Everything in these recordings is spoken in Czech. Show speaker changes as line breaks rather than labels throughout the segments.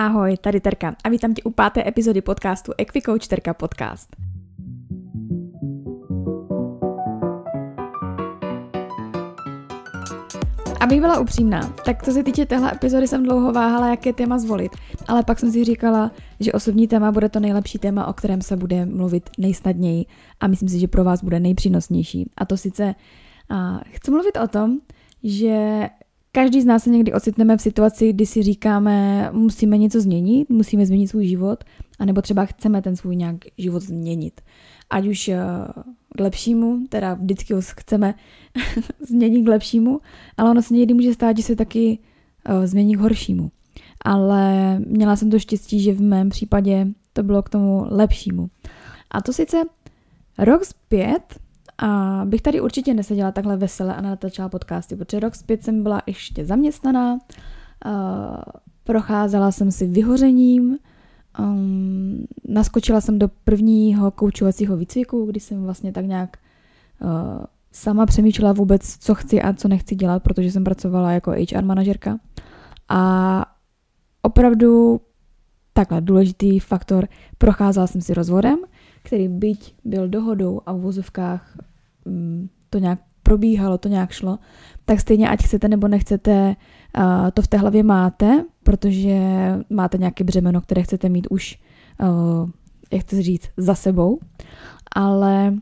Ahoj, tady Terka a vítám tě u páté epizody podcastu Equicoach Terka Podcast. Abych byla upřímná, tak co se týče téhle epizody jsem dlouho váhala, jaké téma zvolit, ale pak jsem si říkala, že osobní téma bude to nejlepší téma, o kterém se bude mluvit nejsnadněji a myslím si, že pro vás bude nejpřínosnější. A to sice a chci mluvit o tom, že každý z nás se někdy ocitneme v situaci, kdy si říkáme, musíme něco změnit, musíme změnit svůj život, anebo třeba chceme ten svůj nějak život změnit. Ať už eh, k lepšímu, teda vždycky ho chceme změnit k lepšímu, ale ono se někdy může stát, že se taky uh, změní k horšímu. Ale měla jsem to štěstí, že v mém případě to bylo k tomu lepšímu. A to sice rok zpět a bych tady určitě neseděla takhle vesele a natáčela podcasty, protože rok zpět jsem byla ještě zaměstnaná, uh, procházela jsem si vyhořením, um, naskočila jsem do prvního koučovacího výcviku, kdy jsem vlastně tak nějak uh, sama přemýšlela vůbec, co chci a co nechci dělat, protože jsem pracovala jako HR manažerka. A opravdu takhle důležitý faktor, procházela jsem si rozvodem, který byť byl dohodou a v vozovkách to nějak probíhalo, to nějak šlo, tak stejně ať chcete nebo nechcete, to v té hlavě máte, protože máte nějaké břemeno, které chcete mít už, jak to říct, za sebou, ale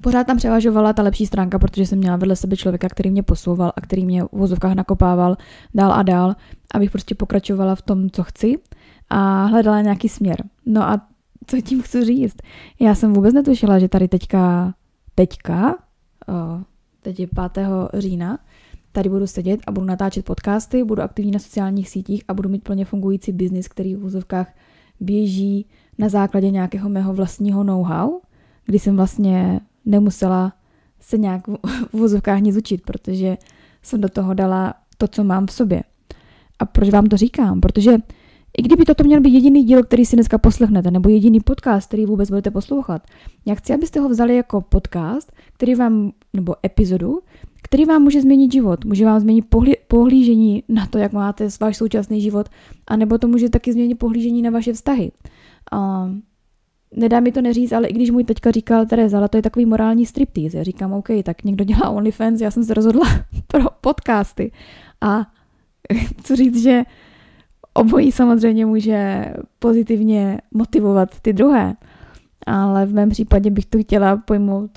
pořád tam převažovala ta lepší stránka, protože jsem měla vedle sebe člověka, který mě posouval a který mě v vozovkách nakopával dál a dál, abych prostě pokračovala v tom, co chci a hledala nějaký směr. No a co tím chci říct? Já jsem vůbec netušila, že tady teďka, teďka, uh, teď je 5. října, tady budu sedět a budu natáčet podcasty, budu aktivní na sociálních sítích a budu mít plně fungující biznis, který v vozovkách běží na základě nějakého mého vlastního know-how, kdy jsem vlastně nemusela se nějak v vozovkách nic učit, protože jsem do toho dala to, co mám v sobě. A proč vám to říkám? Protože i kdyby toto měl být jediný díl, který si dneska poslechnete, nebo jediný podcast, který vůbec budete poslouchat, já chci, abyste ho vzali jako podcast, který vám, nebo epizodu, který vám může změnit život. Může vám změnit pohlí, pohlížení na to, jak máte váš současný život, anebo to může taky změnit pohlížení na vaše vztahy. A nedá mi to neříct, ale i když můj teďka říkal, Tereza, ale to je takový morální striptease. Já říkám, OK, tak někdo dělá OnlyFans, já jsem se rozhodla pro podcasty. A chci říct, že obojí samozřejmě může pozitivně motivovat ty druhé, ale v mém případě bych to chtěla pojmout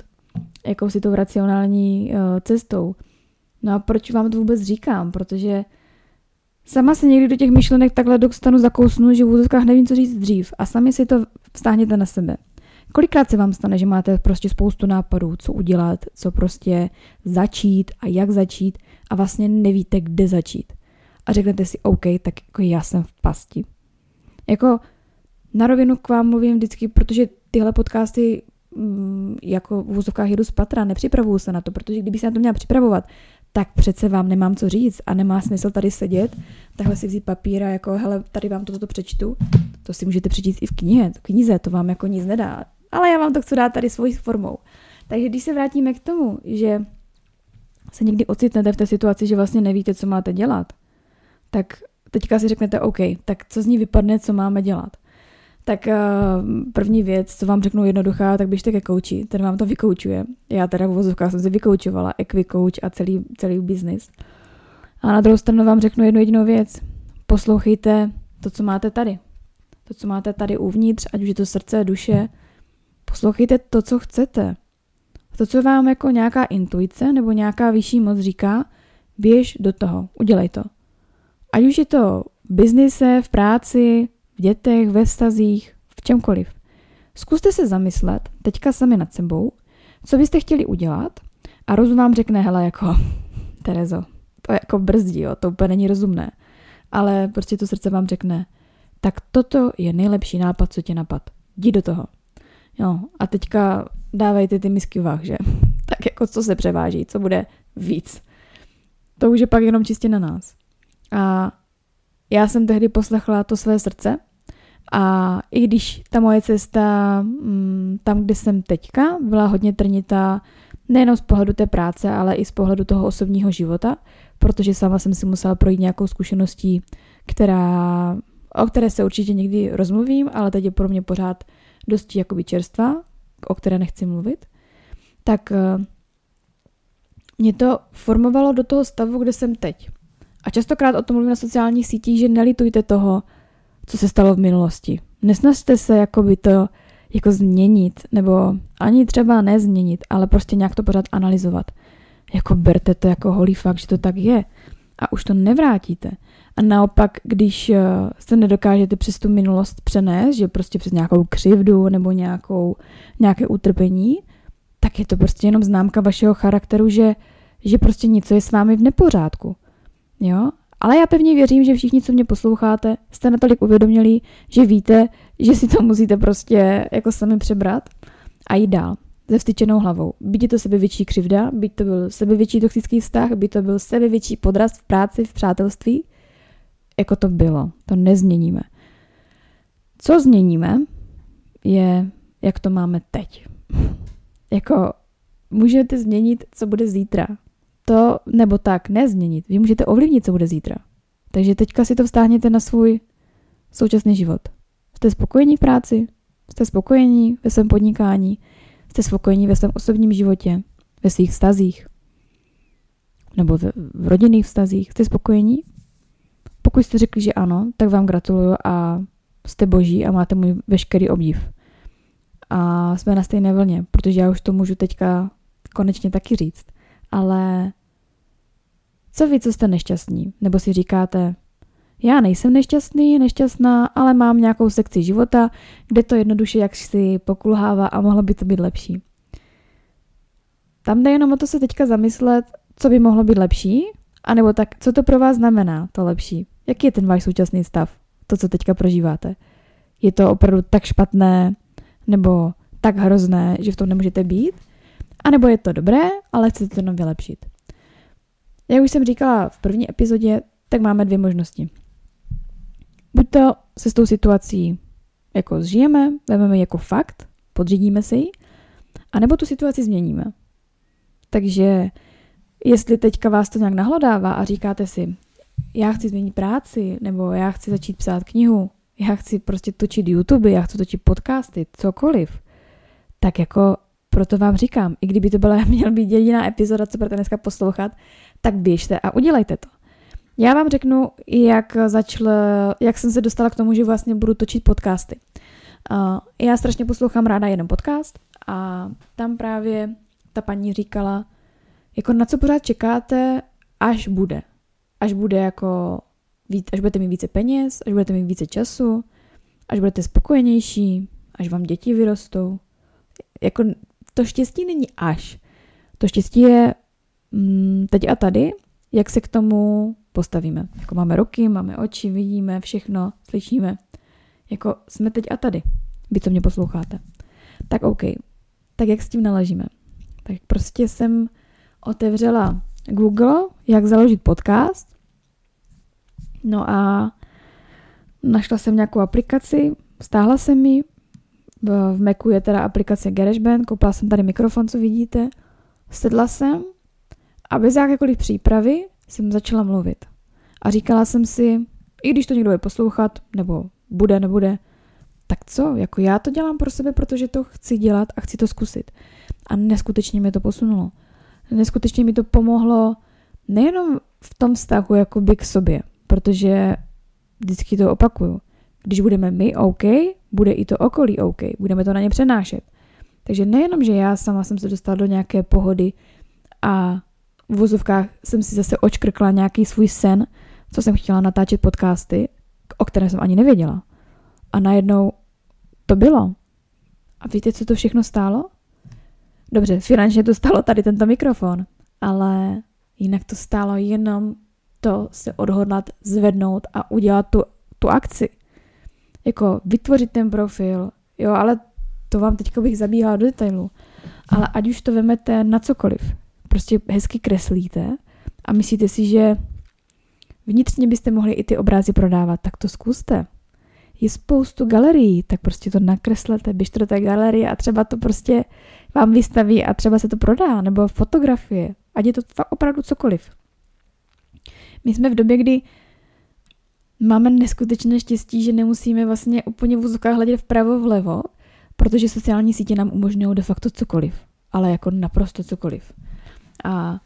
jakousi tou racionální uh, cestou. No a proč vám to vůbec říkám? Protože sama se někdy do těch myšlenek takhle dostanu zakousnu, že v úzkách nevím, co říct dřív a sami si to vztáhněte na sebe. Kolikrát se vám stane, že máte prostě spoustu nápadů, co udělat, co prostě začít a jak začít a vlastně nevíte, kde začít. A řeknete si, OK, tak jako já jsem v pasti. Jako na rovinu k vám mluvím vždycky, protože tyhle podcasty Mm, jako v úzovkách jedu z patra, nepřipravuju se na to, protože kdyby se na to měla připravovat, tak přece vám nemám co říct a nemá smysl tady sedět, takhle si vzít papír a jako, hele, tady vám toto přečtu, to si můžete přečíst i v knihe, v knize, to vám jako nic nedá, ale já vám to chci dát tady svojí formou. Takže když se vrátíme k tomu, že se někdy ocitnete v té situaci, že vlastně nevíte, co máte dělat, tak teďka si řeknete, OK, tak co z ní vypadne, co máme dělat. Tak uh, první věc, co vám řeknu jednoduchá, tak běžte ke kouči, ten vám to vykoučuje. Já teda v vozovkách jsem se vykoučovala, Equikouč a celý, celý biznis. A na druhou stranu vám řeknu jednu jedinou věc. Poslouchejte to, co máte tady. To, co máte tady uvnitř, ať už je to srdce, duše. Poslouchejte to, co chcete. To, co vám jako nějaká intuice nebo nějaká vyšší moc říká, běž do toho, udělej to. Ať už je to v biznise, v práci, v dětech, ve vztazích, v čemkoliv. Zkuste se zamyslet teďka sami nad sebou, co byste chtěli udělat a rozum vám řekne, hele, jako, Terezo, to je jako brzdí, jo, to úplně není rozumné. Ale prostě to srdce vám řekne, tak toto je nejlepší nápad, co tě napad. Jdi do toho. Jo, a teďka dávejte ty misky vah, že? Tak jako co se převáží, co bude víc. To už je pak jenom čistě na nás. A já jsem tehdy poslechla to své srdce a i když ta moje cesta mm, tam, kde jsem teďka, byla hodně trnitá Nejenom z pohledu té práce, ale i z pohledu toho osobního života, protože sama jsem si musela projít nějakou zkušeností, která, o které se určitě někdy rozmluvím, ale teď je pro mě pořád dosti jakoby čerstvá, o které nechci mluvit. Tak eh, mě to formovalo do toho stavu, kde jsem teď. A častokrát o tom mluvím na sociálních sítích, že nelitujte toho, co se stalo v minulosti. Nesnažte se jakoby to jako změnit, nebo ani třeba nezměnit, ale prostě nějak to pořád analyzovat. Jako berte to jako holý fakt, že to tak je. A už to nevrátíte. A naopak, když eh, se nedokážete přes tu minulost přenést, že prostě přes nějakou křivdu nebo nějakou, nějaké utrpení, tak je to prostě jenom známka vašeho charakteru, že, že prostě něco je s vámi v nepořádku. Jo? Ale já pevně věřím, že všichni, co mě posloucháte, jste natolik uvědomili, že víte, že si to musíte prostě jako sami přebrat a jít dál se vstyčenou hlavou. Byť je to sebevětší křivda, byť to byl sebevětší toxický vztah, by to byl sebevětší podraz v práci, v přátelství, jako to bylo. To nezměníme. Co změníme, je, jak to máme teď. jako můžete změnit, co bude zítra. To nebo tak, nezměnit. Vy můžete ovlivnit, co bude zítra. Takže teďka si to vztáhněte na svůj současný život. Jste spokojení v práci? Jste spokojení ve svém podnikání? Jste spokojení ve svém osobním životě? Ve svých vztazích? Nebo v, v rodinných vztazích? Jste spokojení? Pokud jste řekli, že ano, tak vám gratuluju a jste boží a máte můj veškerý obdiv. A jsme na stejné vlně, protože já už to můžu teďka konečně taky říct. Ale co vy, co jste nešťastní? Nebo si říkáte, já nejsem nešťastný, nešťastná, ale mám nějakou sekci života, kde to jednoduše jak si pokulhává a mohlo by to být lepší. Tam jde jenom o to se teďka zamyslet, co by mohlo být lepší, anebo tak, co to pro vás znamená, to lepší. Jaký je ten váš současný stav, to, co teďka prožíváte? Je to opravdu tak špatné, nebo tak hrozné, že v tom nemůžete být? A nebo je to dobré, ale chcete to jenom vylepšit? Jak už jsem říkala v první epizodě, tak máme dvě možnosti. Buď to se s tou situací jako zžijeme, vezmeme jako fakt, podřídíme si ji, anebo tu situaci změníme. Takže jestli teďka vás to nějak nahlodává a říkáte si, já chci změnit práci, nebo já chci začít psát knihu, já chci prostě točit YouTube, já chci točit podcasty, cokoliv, tak jako proto vám říkám, i kdyby to byla měl být jediná epizoda, co budete dneska poslouchat, tak běžte a udělejte to. Já vám řeknu, jak, začal, jak jsem se dostala k tomu, že vlastně budu točit podcasty. Uh, já strašně poslouchám ráda jeden podcast a tam právě ta paní říkala, jako na co pořád čekáte, až bude. Až bude jako, až budete mít více peněz, až budete mít více času, až budete spokojenější, až vám děti vyrostou. Jako to štěstí není až. To štěstí je mm, teď a tady, jak se k tomu postavíme. Jako máme ruky, máme oči, vidíme všechno, slyšíme. Jako jsme teď a tady, vy co mě posloucháte. Tak OK. Tak jak s tím naležíme? Tak prostě jsem otevřela Google, jak založit podcast. No a našla jsem nějakou aplikaci, stáhla jsem ji, v Macu je teda aplikace GarageBand, koupila jsem tady mikrofon, co vidíte, sedla jsem a bez jakékoliv přípravy jsem začala mluvit. A říkala jsem si, i když to někdo bude poslouchat, nebo bude, nebude, tak co, jako já to dělám pro sebe, protože to chci dělat a chci to zkusit. A neskutečně mi to posunulo. Neskutečně mi to pomohlo nejenom v tom vztahu jakoby k sobě, protože vždycky to opakuju. Když budeme my OK, bude i to okolí OK, budeme to na ně přenášet. Takže nejenom, že já sama jsem se dostala do nějaké pohody a v vozovkách jsem si zase očkrkla nějaký svůj sen, co jsem chtěla natáčet podcasty, o které jsem ani nevěděla. A najednou to bylo. A víte, co to všechno stálo? Dobře, finančně to stálo tady tento mikrofon, ale jinak to stálo jenom to se odhodlat, zvednout a udělat tu, tu akci. Jako vytvořit ten profil, jo, ale to vám teďka bych zabíhala do detailu. Ale ať už to vemete na cokoliv, prostě hezky kreslíte a myslíte si, že vnitřně byste mohli i ty obrazy prodávat, tak to zkuste. je spoustu galerií, tak prostě to nakreslete, běžte do té galerie a třeba to prostě vám vystaví a třeba se to prodá, nebo fotografie, ať je to opravdu cokoliv. My jsme v době, kdy máme neskutečné štěstí, že nemusíme vlastně úplně v úzokách hledět vpravo vlevo, protože sociální sítě nám umožňují de facto cokoliv, ale jako naprosto cokoliv. A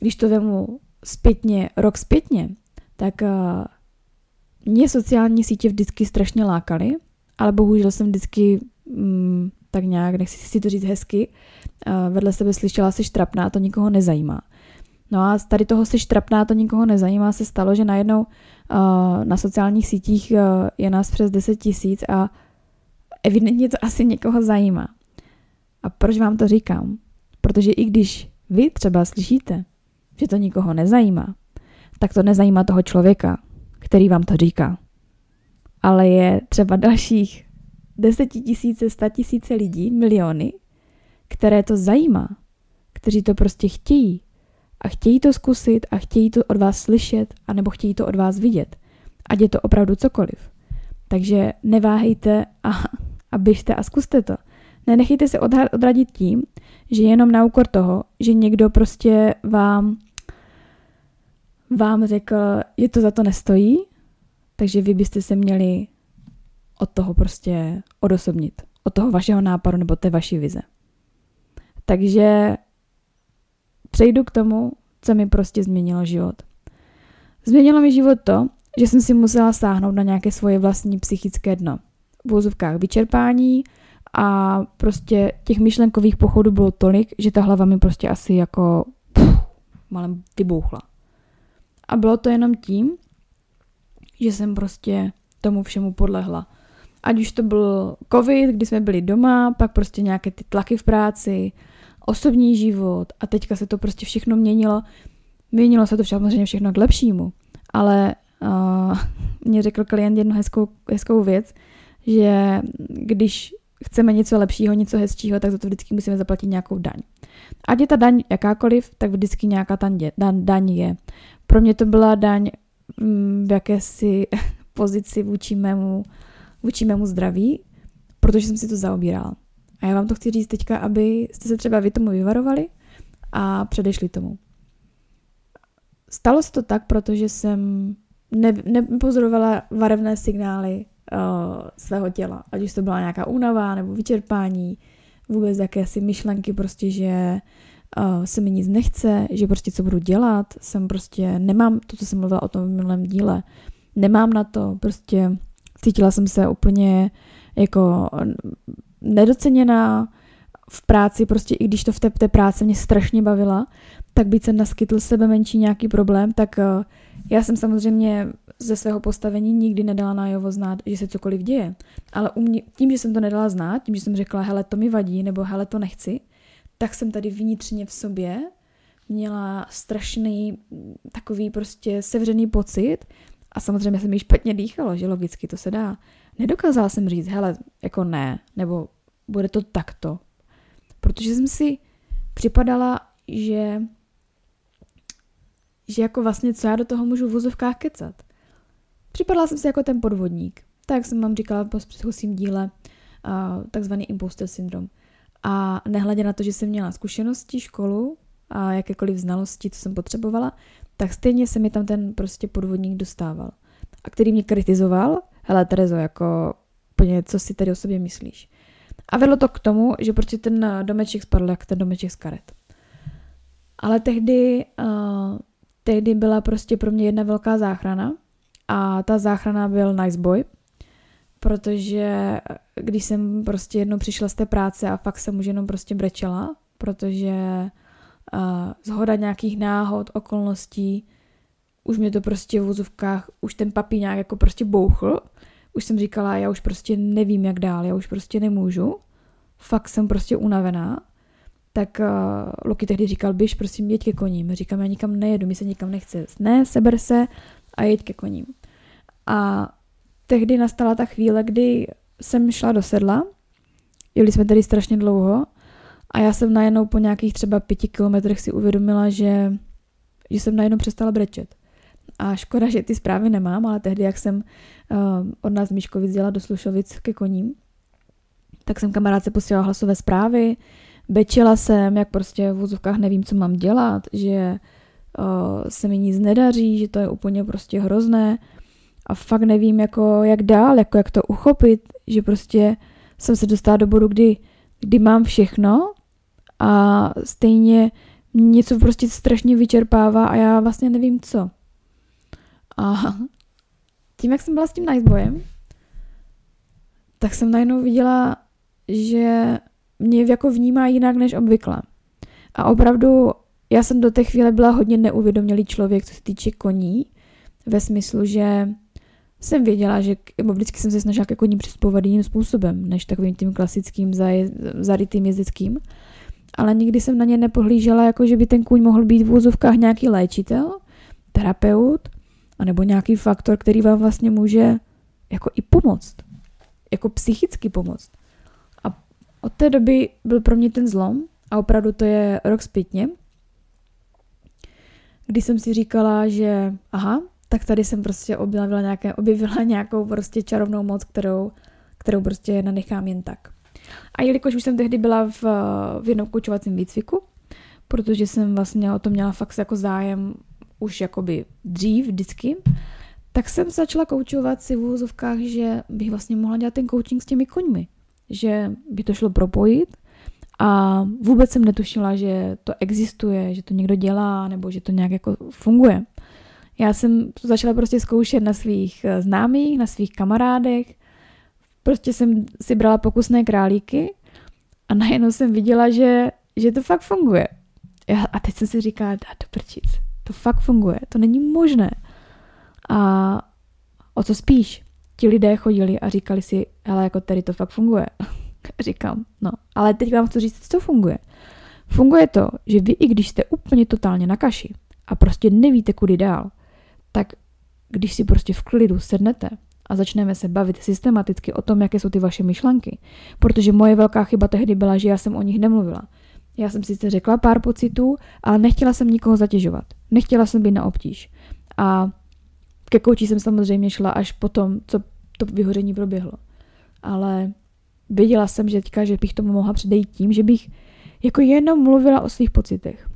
když to vemu zpětně, rok zpětně, tak uh, mě sociální sítě vždycky strašně lákaly, ale bohužel jsem vždycky mm, tak nějak, nechci si to říct hezky, uh, vedle sebe slyšela, jsi štrapná, to nikoho nezajímá. No a z tady toho se štrapná, to nikoho nezajímá, se stalo, že najednou uh, na sociálních sítích uh, je nás přes 10 tisíc a evidentně to asi někoho zajímá. A proč vám to říkám? Protože i když vy třeba slyšíte, že to nikoho nezajímá, tak to nezajímá toho člověka, který vám to říká. Ale je třeba dalších desetitisíce, tisíce lidí, miliony, které to zajímá, kteří to prostě chtějí a chtějí to zkusit a chtějí to od vás slyšet a nebo chtějí to od vás vidět. Ať je to opravdu cokoliv. Takže neváhejte a, a běžte a zkuste to. Nenechejte se odradit tím, že jenom na úkor toho, že někdo prostě vám vám řekl, že to za to nestojí, takže vy byste se měli od toho prostě odosobnit. Od toho vašeho nápadu nebo té vaší vize. Takže přejdu k tomu, co mi prostě změnilo život. Změnilo mi život to, že jsem si musela sáhnout na nějaké svoje vlastní psychické dno. V úzovkách vyčerpání a prostě těch myšlenkových pochodů bylo tolik, že ta hlava mi prostě asi jako pff, malem vybouchla. A bylo to jenom tím, že jsem prostě tomu všemu podlehla. Ať už to byl covid, kdy jsme byli doma, pak prostě nějaké ty tlaky v práci, osobní život a teďka se to prostě všechno měnilo. Měnilo se to samozřejmě všechno k lepšímu, ale uh, mě řekl klient jednu hezkou, hezkou věc, že když chceme něco lepšího, něco hezčího, tak za to vždycky musíme zaplatit nějakou daň. Ať je ta daň jakákoliv, tak vždycky nějaká daň je. Daň je. Pro mě to byla daň mm, v jakési pozici vůči mému, vůči mému zdraví, protože jsem si to zaobírala. A já vám to chci říct teďka, abyste se třeba vy tomu vyvarovali a předešli tomu. Stalo se to tak, protože jsem ne, nepozorovala varevné signály uh, svého těla. Ať už to byla nějaká únava nebo vyčerpání, vůbec jakési myšlenky prostě, že uh, se mi nic nechce, že prostě co budu dělat, jsem prostě, nemám, to, co jsem mluvila o tom v minulém díle, nemám na to, prostě cítila jsem se úplně jako nedoceněná v práci, prostě i když to v té, té práci mě strašně bavila, tak by se naskytl sebe menší nějaký problém, tak uh, já jsem samozřejmě ze svého postavení nikdy nedala najevo znát, že se cokoliv děje. Ale mě, tím, že jsem to nedala znát, tím, že jsem řekla, hele, to mi vadí, nebo hele, to nechci, tak jsem tady vnitřně v sobě měla strašný takový prostě sevřený pocit a samozřejmě se mi špatně dýchalo, že logicky to se dá. Nedokázala jsem říct, hele, jako ne, nebo bude to takto. Protože jsem si připadala, že že jako vlastně co já do toho můžu v vozovkách kecat. Připadala jsem si jako ten podvodník. Tak jsem vám říkala po předchozím díle, takzvaný imposter syndrom. A nehledě na to, že jsem měla zkušenosti, školu a jakékoliv znalosti, co jsem potřebovala, tak stejně se mi tam ten prostě podvodník dostával. A který mě kritizoval, hele Terezo, jako úplně, co si tady o sobě myslíš. A vedlo to k tomu, že prostě ten domeček spadl jak ten domeček z karet. Ale tehdy, uh, tehdy byla prostě pro mě jedna velká záchrana a ta záchrana byl Nice Boy, protože když jsem prostě jednou přišla z té práce a fakt jsem už jenom prostě brečela, protože uh, zhoda nějakých náhod, okolností, už mě to prostě v vozovkách, už ten papí nějak jako prostě bouchl, už jsem říkala, já už prostě nevím, jak dál, já už prostě nemůžu, fakt jsem prostě unavená, tak uh, Loki tehdy říkal, běž prosím, jeď ke koním. Říkám, já nikam nejedu, mi se nikam nechce. Ne, seber se a jeď ke koním. A tehdy nastala ta chvíle, kdy jsem šla do sedla, jeli jsme tady strašně dlouho a já jsem najednou po nějakých třeba pěti kilometrech si uvědomila, že, že jsem najednou přestala brečet. A škoda, že ty zprávy nemám, ale tehdy, jak jsem uh, od nás z Miškovic dělala do Slušovic ke koním, tak jsem kamarádce posílala hlasové zprávy, bečela jsem, jak prostě v vozovkách nevím, co mám dělat, že uh, se mi nic nedaří, že to je úplně prostě hrozné a fakt nevím, jako jak dál, jako jak to uchopit, že prostě jsem se dostala do bodu, kdy, kdy mám všechno a stejně něco prostě strašně vyčerpává a já vlastně nevím co. A tím, jak jsem byla s tím Nightboyem, tak jsem najednou viděla, že mě jako vnímá jinak než obvykle. A opravdu já jsem do té chvíle byla hodně neuvědomělý člověk, co se týče koní, ve smyslu, že jsem věděla, že vždycky jsem se snažila ke koní přistupovat jiným způsobem, než takovým tím klasickým zarytým jezdeckým. Ale nikdy jsem na ně nepohlížela, jako že by ten kůň mohl být v úzovkách nějaký léčitel, terapeut, anebo nějaký faktor, který vám vlastně může jako i pomoct. Jako psychicky pomoct. A od té doby byl pro mě ten zlom, a opravdu to je rok zpětně, kdy jsem si říkala, že aha, tak tady jsem prostě objevila, nějaké, objevila nějakou prostě čarovnou moc, kterou, kterou prostě nenechám jen tak. A jelikož už jsem tehdy byla v, v jednom koučovacím výcviku, protože jsem vlastně o to měla fakt jako zájem už jakoby dřív vždycky, tak jsem začala koučovat si v úvozovkách, že bych vlastně mohla dělat ten coaching s těmi koňmi. Že by to šlo propojit a vůbec jsem netušila, že to existuje, že to někdo dělá nebo že to nějak jako funguje. Já jsem to začala prostě zkoušet na svých eh, známých, na svých kamarádech. Prostě jsem si brala pokusné králíky a najednou jsem viděla, že, že to fakt funguje. A teď jsem si říkala, a to prčic, to fakt funguje, to není možné. A o co spíš, ti lidé chodili a říkali si, hele, jako tady to fakt funguje. Říkám, no, ale teď vám chci říct, co funguje. Funguje to, že vy, i když jste úplně totálně na kaši a prostě nevíte, kudy dál, tak když si prostě v klidu sednete a začneme se bavit systematicky o tom, jaké jsou ty vaše myšlenky, protože moje velká chyba tehdy byla, že já jsem o nich nemluvila. Já jsem sice řekla pár pocitů, ale nechtěla jsem nikoho zatěžovat. Nechtěla jsem být na obtíž. A ke kouči jsem samozřejmě šla až po tom, co to vyhoření proběhlo. Ale věděla jsem, že teďka, že bych tomu mohla předejít tím, že bych jako jenom mluvila o svých pocitech.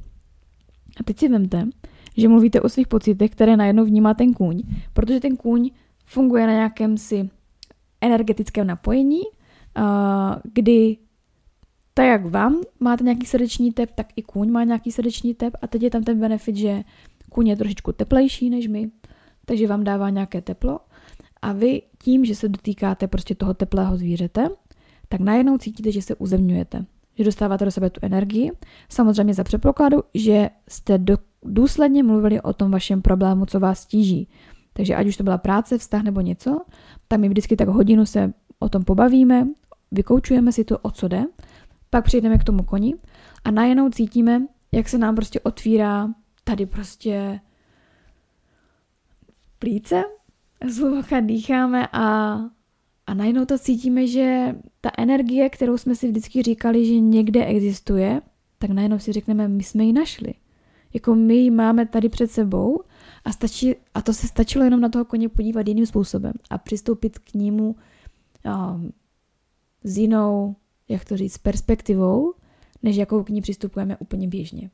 A teď si vemte, že mluvíte o svých pocitech, které najednou vnímá ten kůň, protože ten kůň funguje na nějakém si energetickém napojení, kdy tak jak vám? Máte nějaký srdeční tep, tak i kůň má nějaký srdeční tep. A teď je tam ten benefit, že kůň je trošičku teplejší než my, takže vám dává nějaké teplo. A vy tím, že se dotýkáte prostě toho teplého zvířete, tak najednou cítíte, že se uzemňujete, že dostáváte do sebe tu energii, samozřejmě za předpokladu, že jste do, důsledně mluvili o tom vašem problému, co vás stíží. Takže ať už to byla práce, vztah nebo něco, tak my vždycky tak hodinu se o tom pobavíme, vykoučujeme si to, o co jde, pak přijdeme k tomu koni a najednou cítíme, jak se nám prostě otvírá tady prostě plíce, zhluboka dýcháme a, a najednou to cítíme, že ta energie, kterou jsme si vždycky říkali, že někde existuje, tak najednou si řekneme, my jsme ji našli. Jako my ji máme tady před sebou a, stačí, a to se stačilo jenom na toho koně podívat jiným způsobem a přistoupit k nímu um, s jinou, jak to říct, perspektivou, než jakou k ní přistupujeme úplně běžně.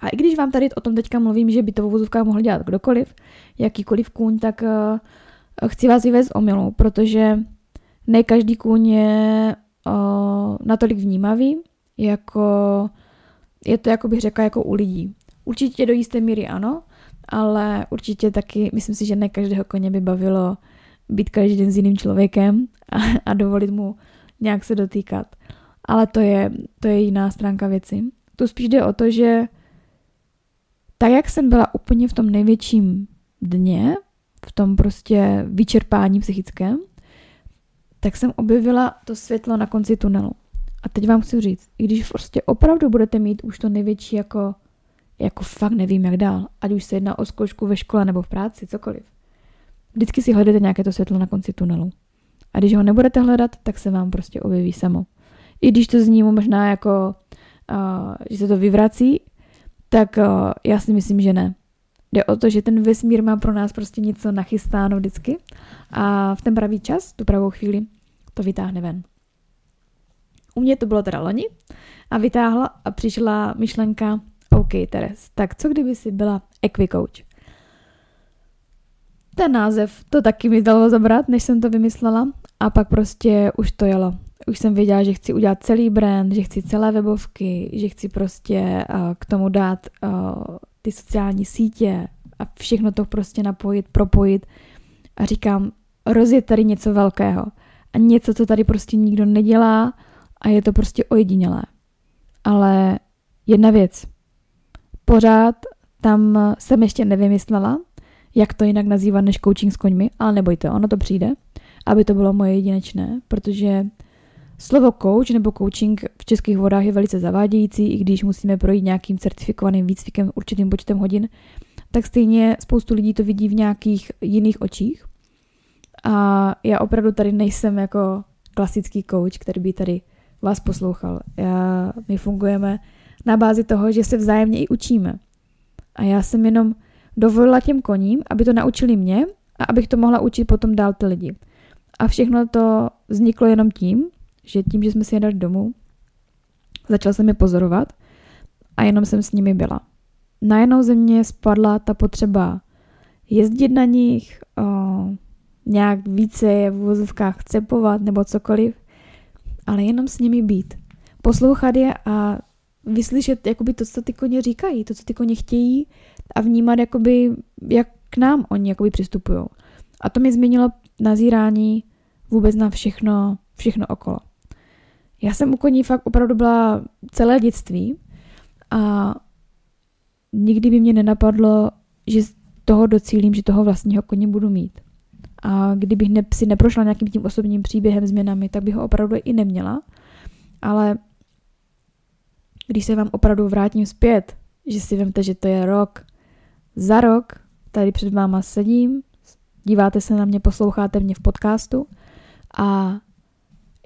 A i když vám tady o tom teďka mluvím, že by to v vozovkách mohl dělat kdokoliv, jakýkoliv kůň, tak uh, chci vás vyvést omylou, protože ne každý kůň je uh, natolik vnímavý, jako je to, jako bych řekla, jako u lidí. Určitě do jisté míry ano, ale určitě taky, myslím si, že ne každého koně by bavilo být každý den s jiným člověkem a, a dovolit mu nějak se dotýkat. Ale to je, to je jiná stránka věci. Tu spíš jde o to, že tak, jak jsem byla úplně v tom největším dně, v tom prostě vyčerpání psychickém, tak jsem objevila to světlo na konci tunelu. A teď vám chci říct, i když prostě opravdu budete mít už to největší jako, jako fakt nevím jak dál, ať už se jedná o zkoušku ve škole nebo v práci, cokoliv. Vždycky si hledete nějaké to světlo na konci tunelu. A když ho nebudete hledat, tak se vám prostě objeví samo. I když to zní možná jako, uh, že se to vyvrací, tak uh, já si myslím, že ne. Jde o to, že ten vesmír má pro nás prostě něco nachystáno vždycky a v ten pravý čas, tu pravou chvíli, to vytáhne ven. U mě to bylo teda loni a vytáhla a přišla myšlenka, OK, Teres, tak co kdyby si byla equicoach? Ten název to taky mi dalo zabrat, než jsem to vymyslela a pak prostě už to jelo. Už jsem věděla, že chci udělat celý brand, že chci celé webovky, že chci prostě uh, k tomu dát uh, ty sociální sítě a všechno to prostě napojit, propojit. A říkám, rozjet tady něco velkého. A něco, co tady prostě nikdo nedělá a je to prostě ojedinělé. Ale jedna věc. Pořád tam jsem ještě nevymyslela, jak to jinak nazývat než coaching s koňmi, ale nebojte, ono to přijde, aby to bylo moje jedinečné, protože slovo coach nebo coaching v českých vodách je velice zavádějící, i když musíme projít nějakým certifikovaným výcvikem určitým počtem hodin, tak stejně spoustu lidí to vidí v nějakých jiných očích. A já opravdu tady nejsem jako klasický coach, který by tady vás poslouchal. Já, my fungujeme na bázi toho, že se vzájemně i učíme. A já jsem jenom dovolila těm koním, aby to naučili mě a abych to mohla učit potom dál ty lidi. A všechno to vzniklo jenom tím, že tím, že jsme si je dali domů, začala jsem je pozorovat a jenom jsem s nimi byla. Najednou ze mě spadla ta potřeba jezdit na nich, o, nějak více je v vozovkách cepovat nebo cokoliv, ale jenom s nimi být. Poslouchat je a vyslyšet jakoby to, co ty koně říkají, to, co ty koně chtějí a vnímat, jakoby, jak k nám oni jakoby přistupují. A to mi změnilo nazírání vůbec na všechno, všechno okolo. Já jsem u koní fakt opravdu byla celé dětství a nikdy by mě nenapadlo, že toho docílím, že toho vlastního koně budu mít. A kdybych ne, si neprošla nějakým tím osobním příběhem, změnami, tak bych ho opravdu i neměla. Ale když se vám opravdu vrátím zpět, že si vemte, že to je rok, za rok tady před váma sedím, díváte se na mě, posloucháte mě v podcastu a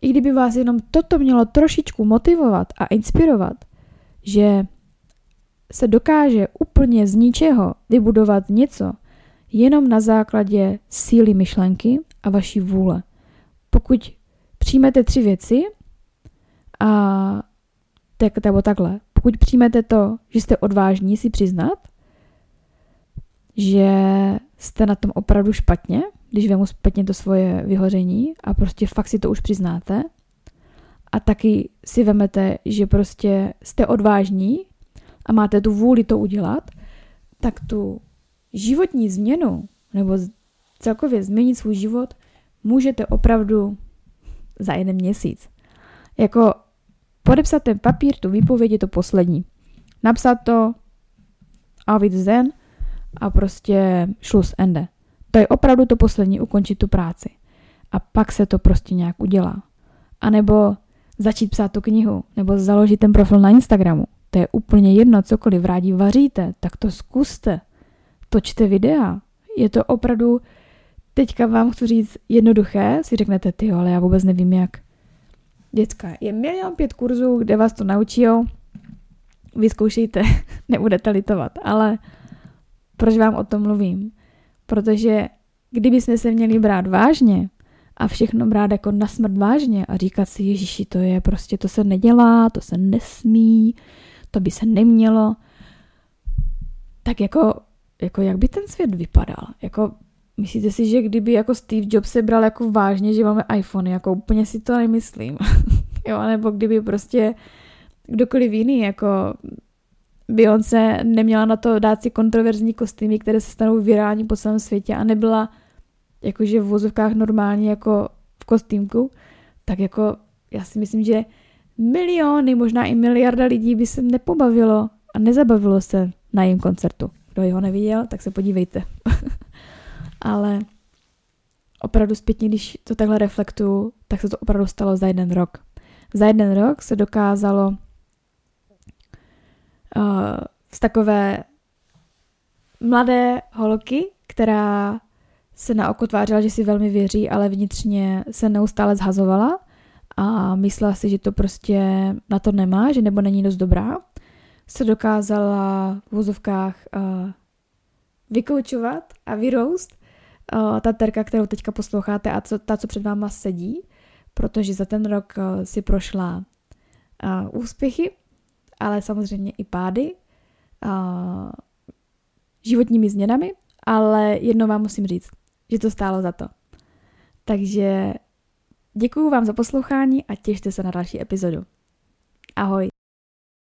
i kdyby vás jenom toto mělo trošičku motivovat a inspirovat, že se dokáže úplně z ničeho vybudovat něco jenom na základě síly myšlenky a vaší vůle. Pokud přijmete tři věci a tak, nebo takhle, pokud přijmete to, že jste odvážní si přiznat, že jste na tom opravdu špatně, když vemu zpětně to svoje vyhoření a prostě fakt si to už přiznáte a taky si vemete, že prostě jste odvážní a máte tu vůli to udělat, tak tu životní změnu nebo celkově změnit svůj život můžete opravdu za jeden měsíc. Jako podepsat ten papír, tu výpověď je to poslední. Napsat to a zen a prostě šlus ende. To je opravdu to poslední, ukončit tu práci. A pak se to prostě nějak udělá. A nebo začít psát tu knihu, nebo založit ten profil na Instagramu. To je úplně jedno, cokoliv rádi vaříte, tak to zkuste. Točte videa. Je to opravdu, teďka vám chci říct jednoduché, si řeknete, ty ale já vůbec nevím jak. Děcka, je milion pět kurzů, kde vás to naučí, vyzkoušejte, nebudete litovat, ale proč vám o tom mluvím? Protože kdyby jsme se měli brát vážně a všechno brát jako na smrt vážně a říkat si, Ježíši, to je prostě, to se nedělá, to se nesmí, to by se nemělo, tak jako, jako jak by ten svět vypadal? Jako, myslíte si, že kdyby jako Steve Jobs se bral jako vážně, že máme iPhone, jako úplně si to nemyslím. jo, nebo kdyby prostě kdokoliv jiný, jako Beyoncé neměla na to dát si kontroverzní kostýmy, které se stanou virální po celém světě a nebyla jakože v vozovkách normálně jako v kostýmku, tak jako já si myslím, že miliony, možná i miliarda lidí by se nepobavilo a nezabavilo se na jejím koncertu. Kdo jeho neviděl, tak se podívejte. Ale opravdu zpětně, když to takhle reflektuju, tak se to opravdu stalo za jeden rok. Za jeden rok se dokázalo uh, z takové mladé holky, která se na oko tvářila, že si velmi věří, ale vnitřně se neustále zhazovala a myslela si, že to prostě na to nemá, že nebo není dost dobrá, se dokázala v vozovkách uh, vykoučovat a vyroust uh, ta terka, kterou teďka posloucháte a co, ta, co před váma sedí, protože za ten rok uh, si prošla uh, úspěchy, ale samozřejmě i pády, uh, životními změnami, ale jedno vám musím říct, že to stálo za to. Takže děkuji vám za poslouchání a těšte se na další epizodu. Ahoj!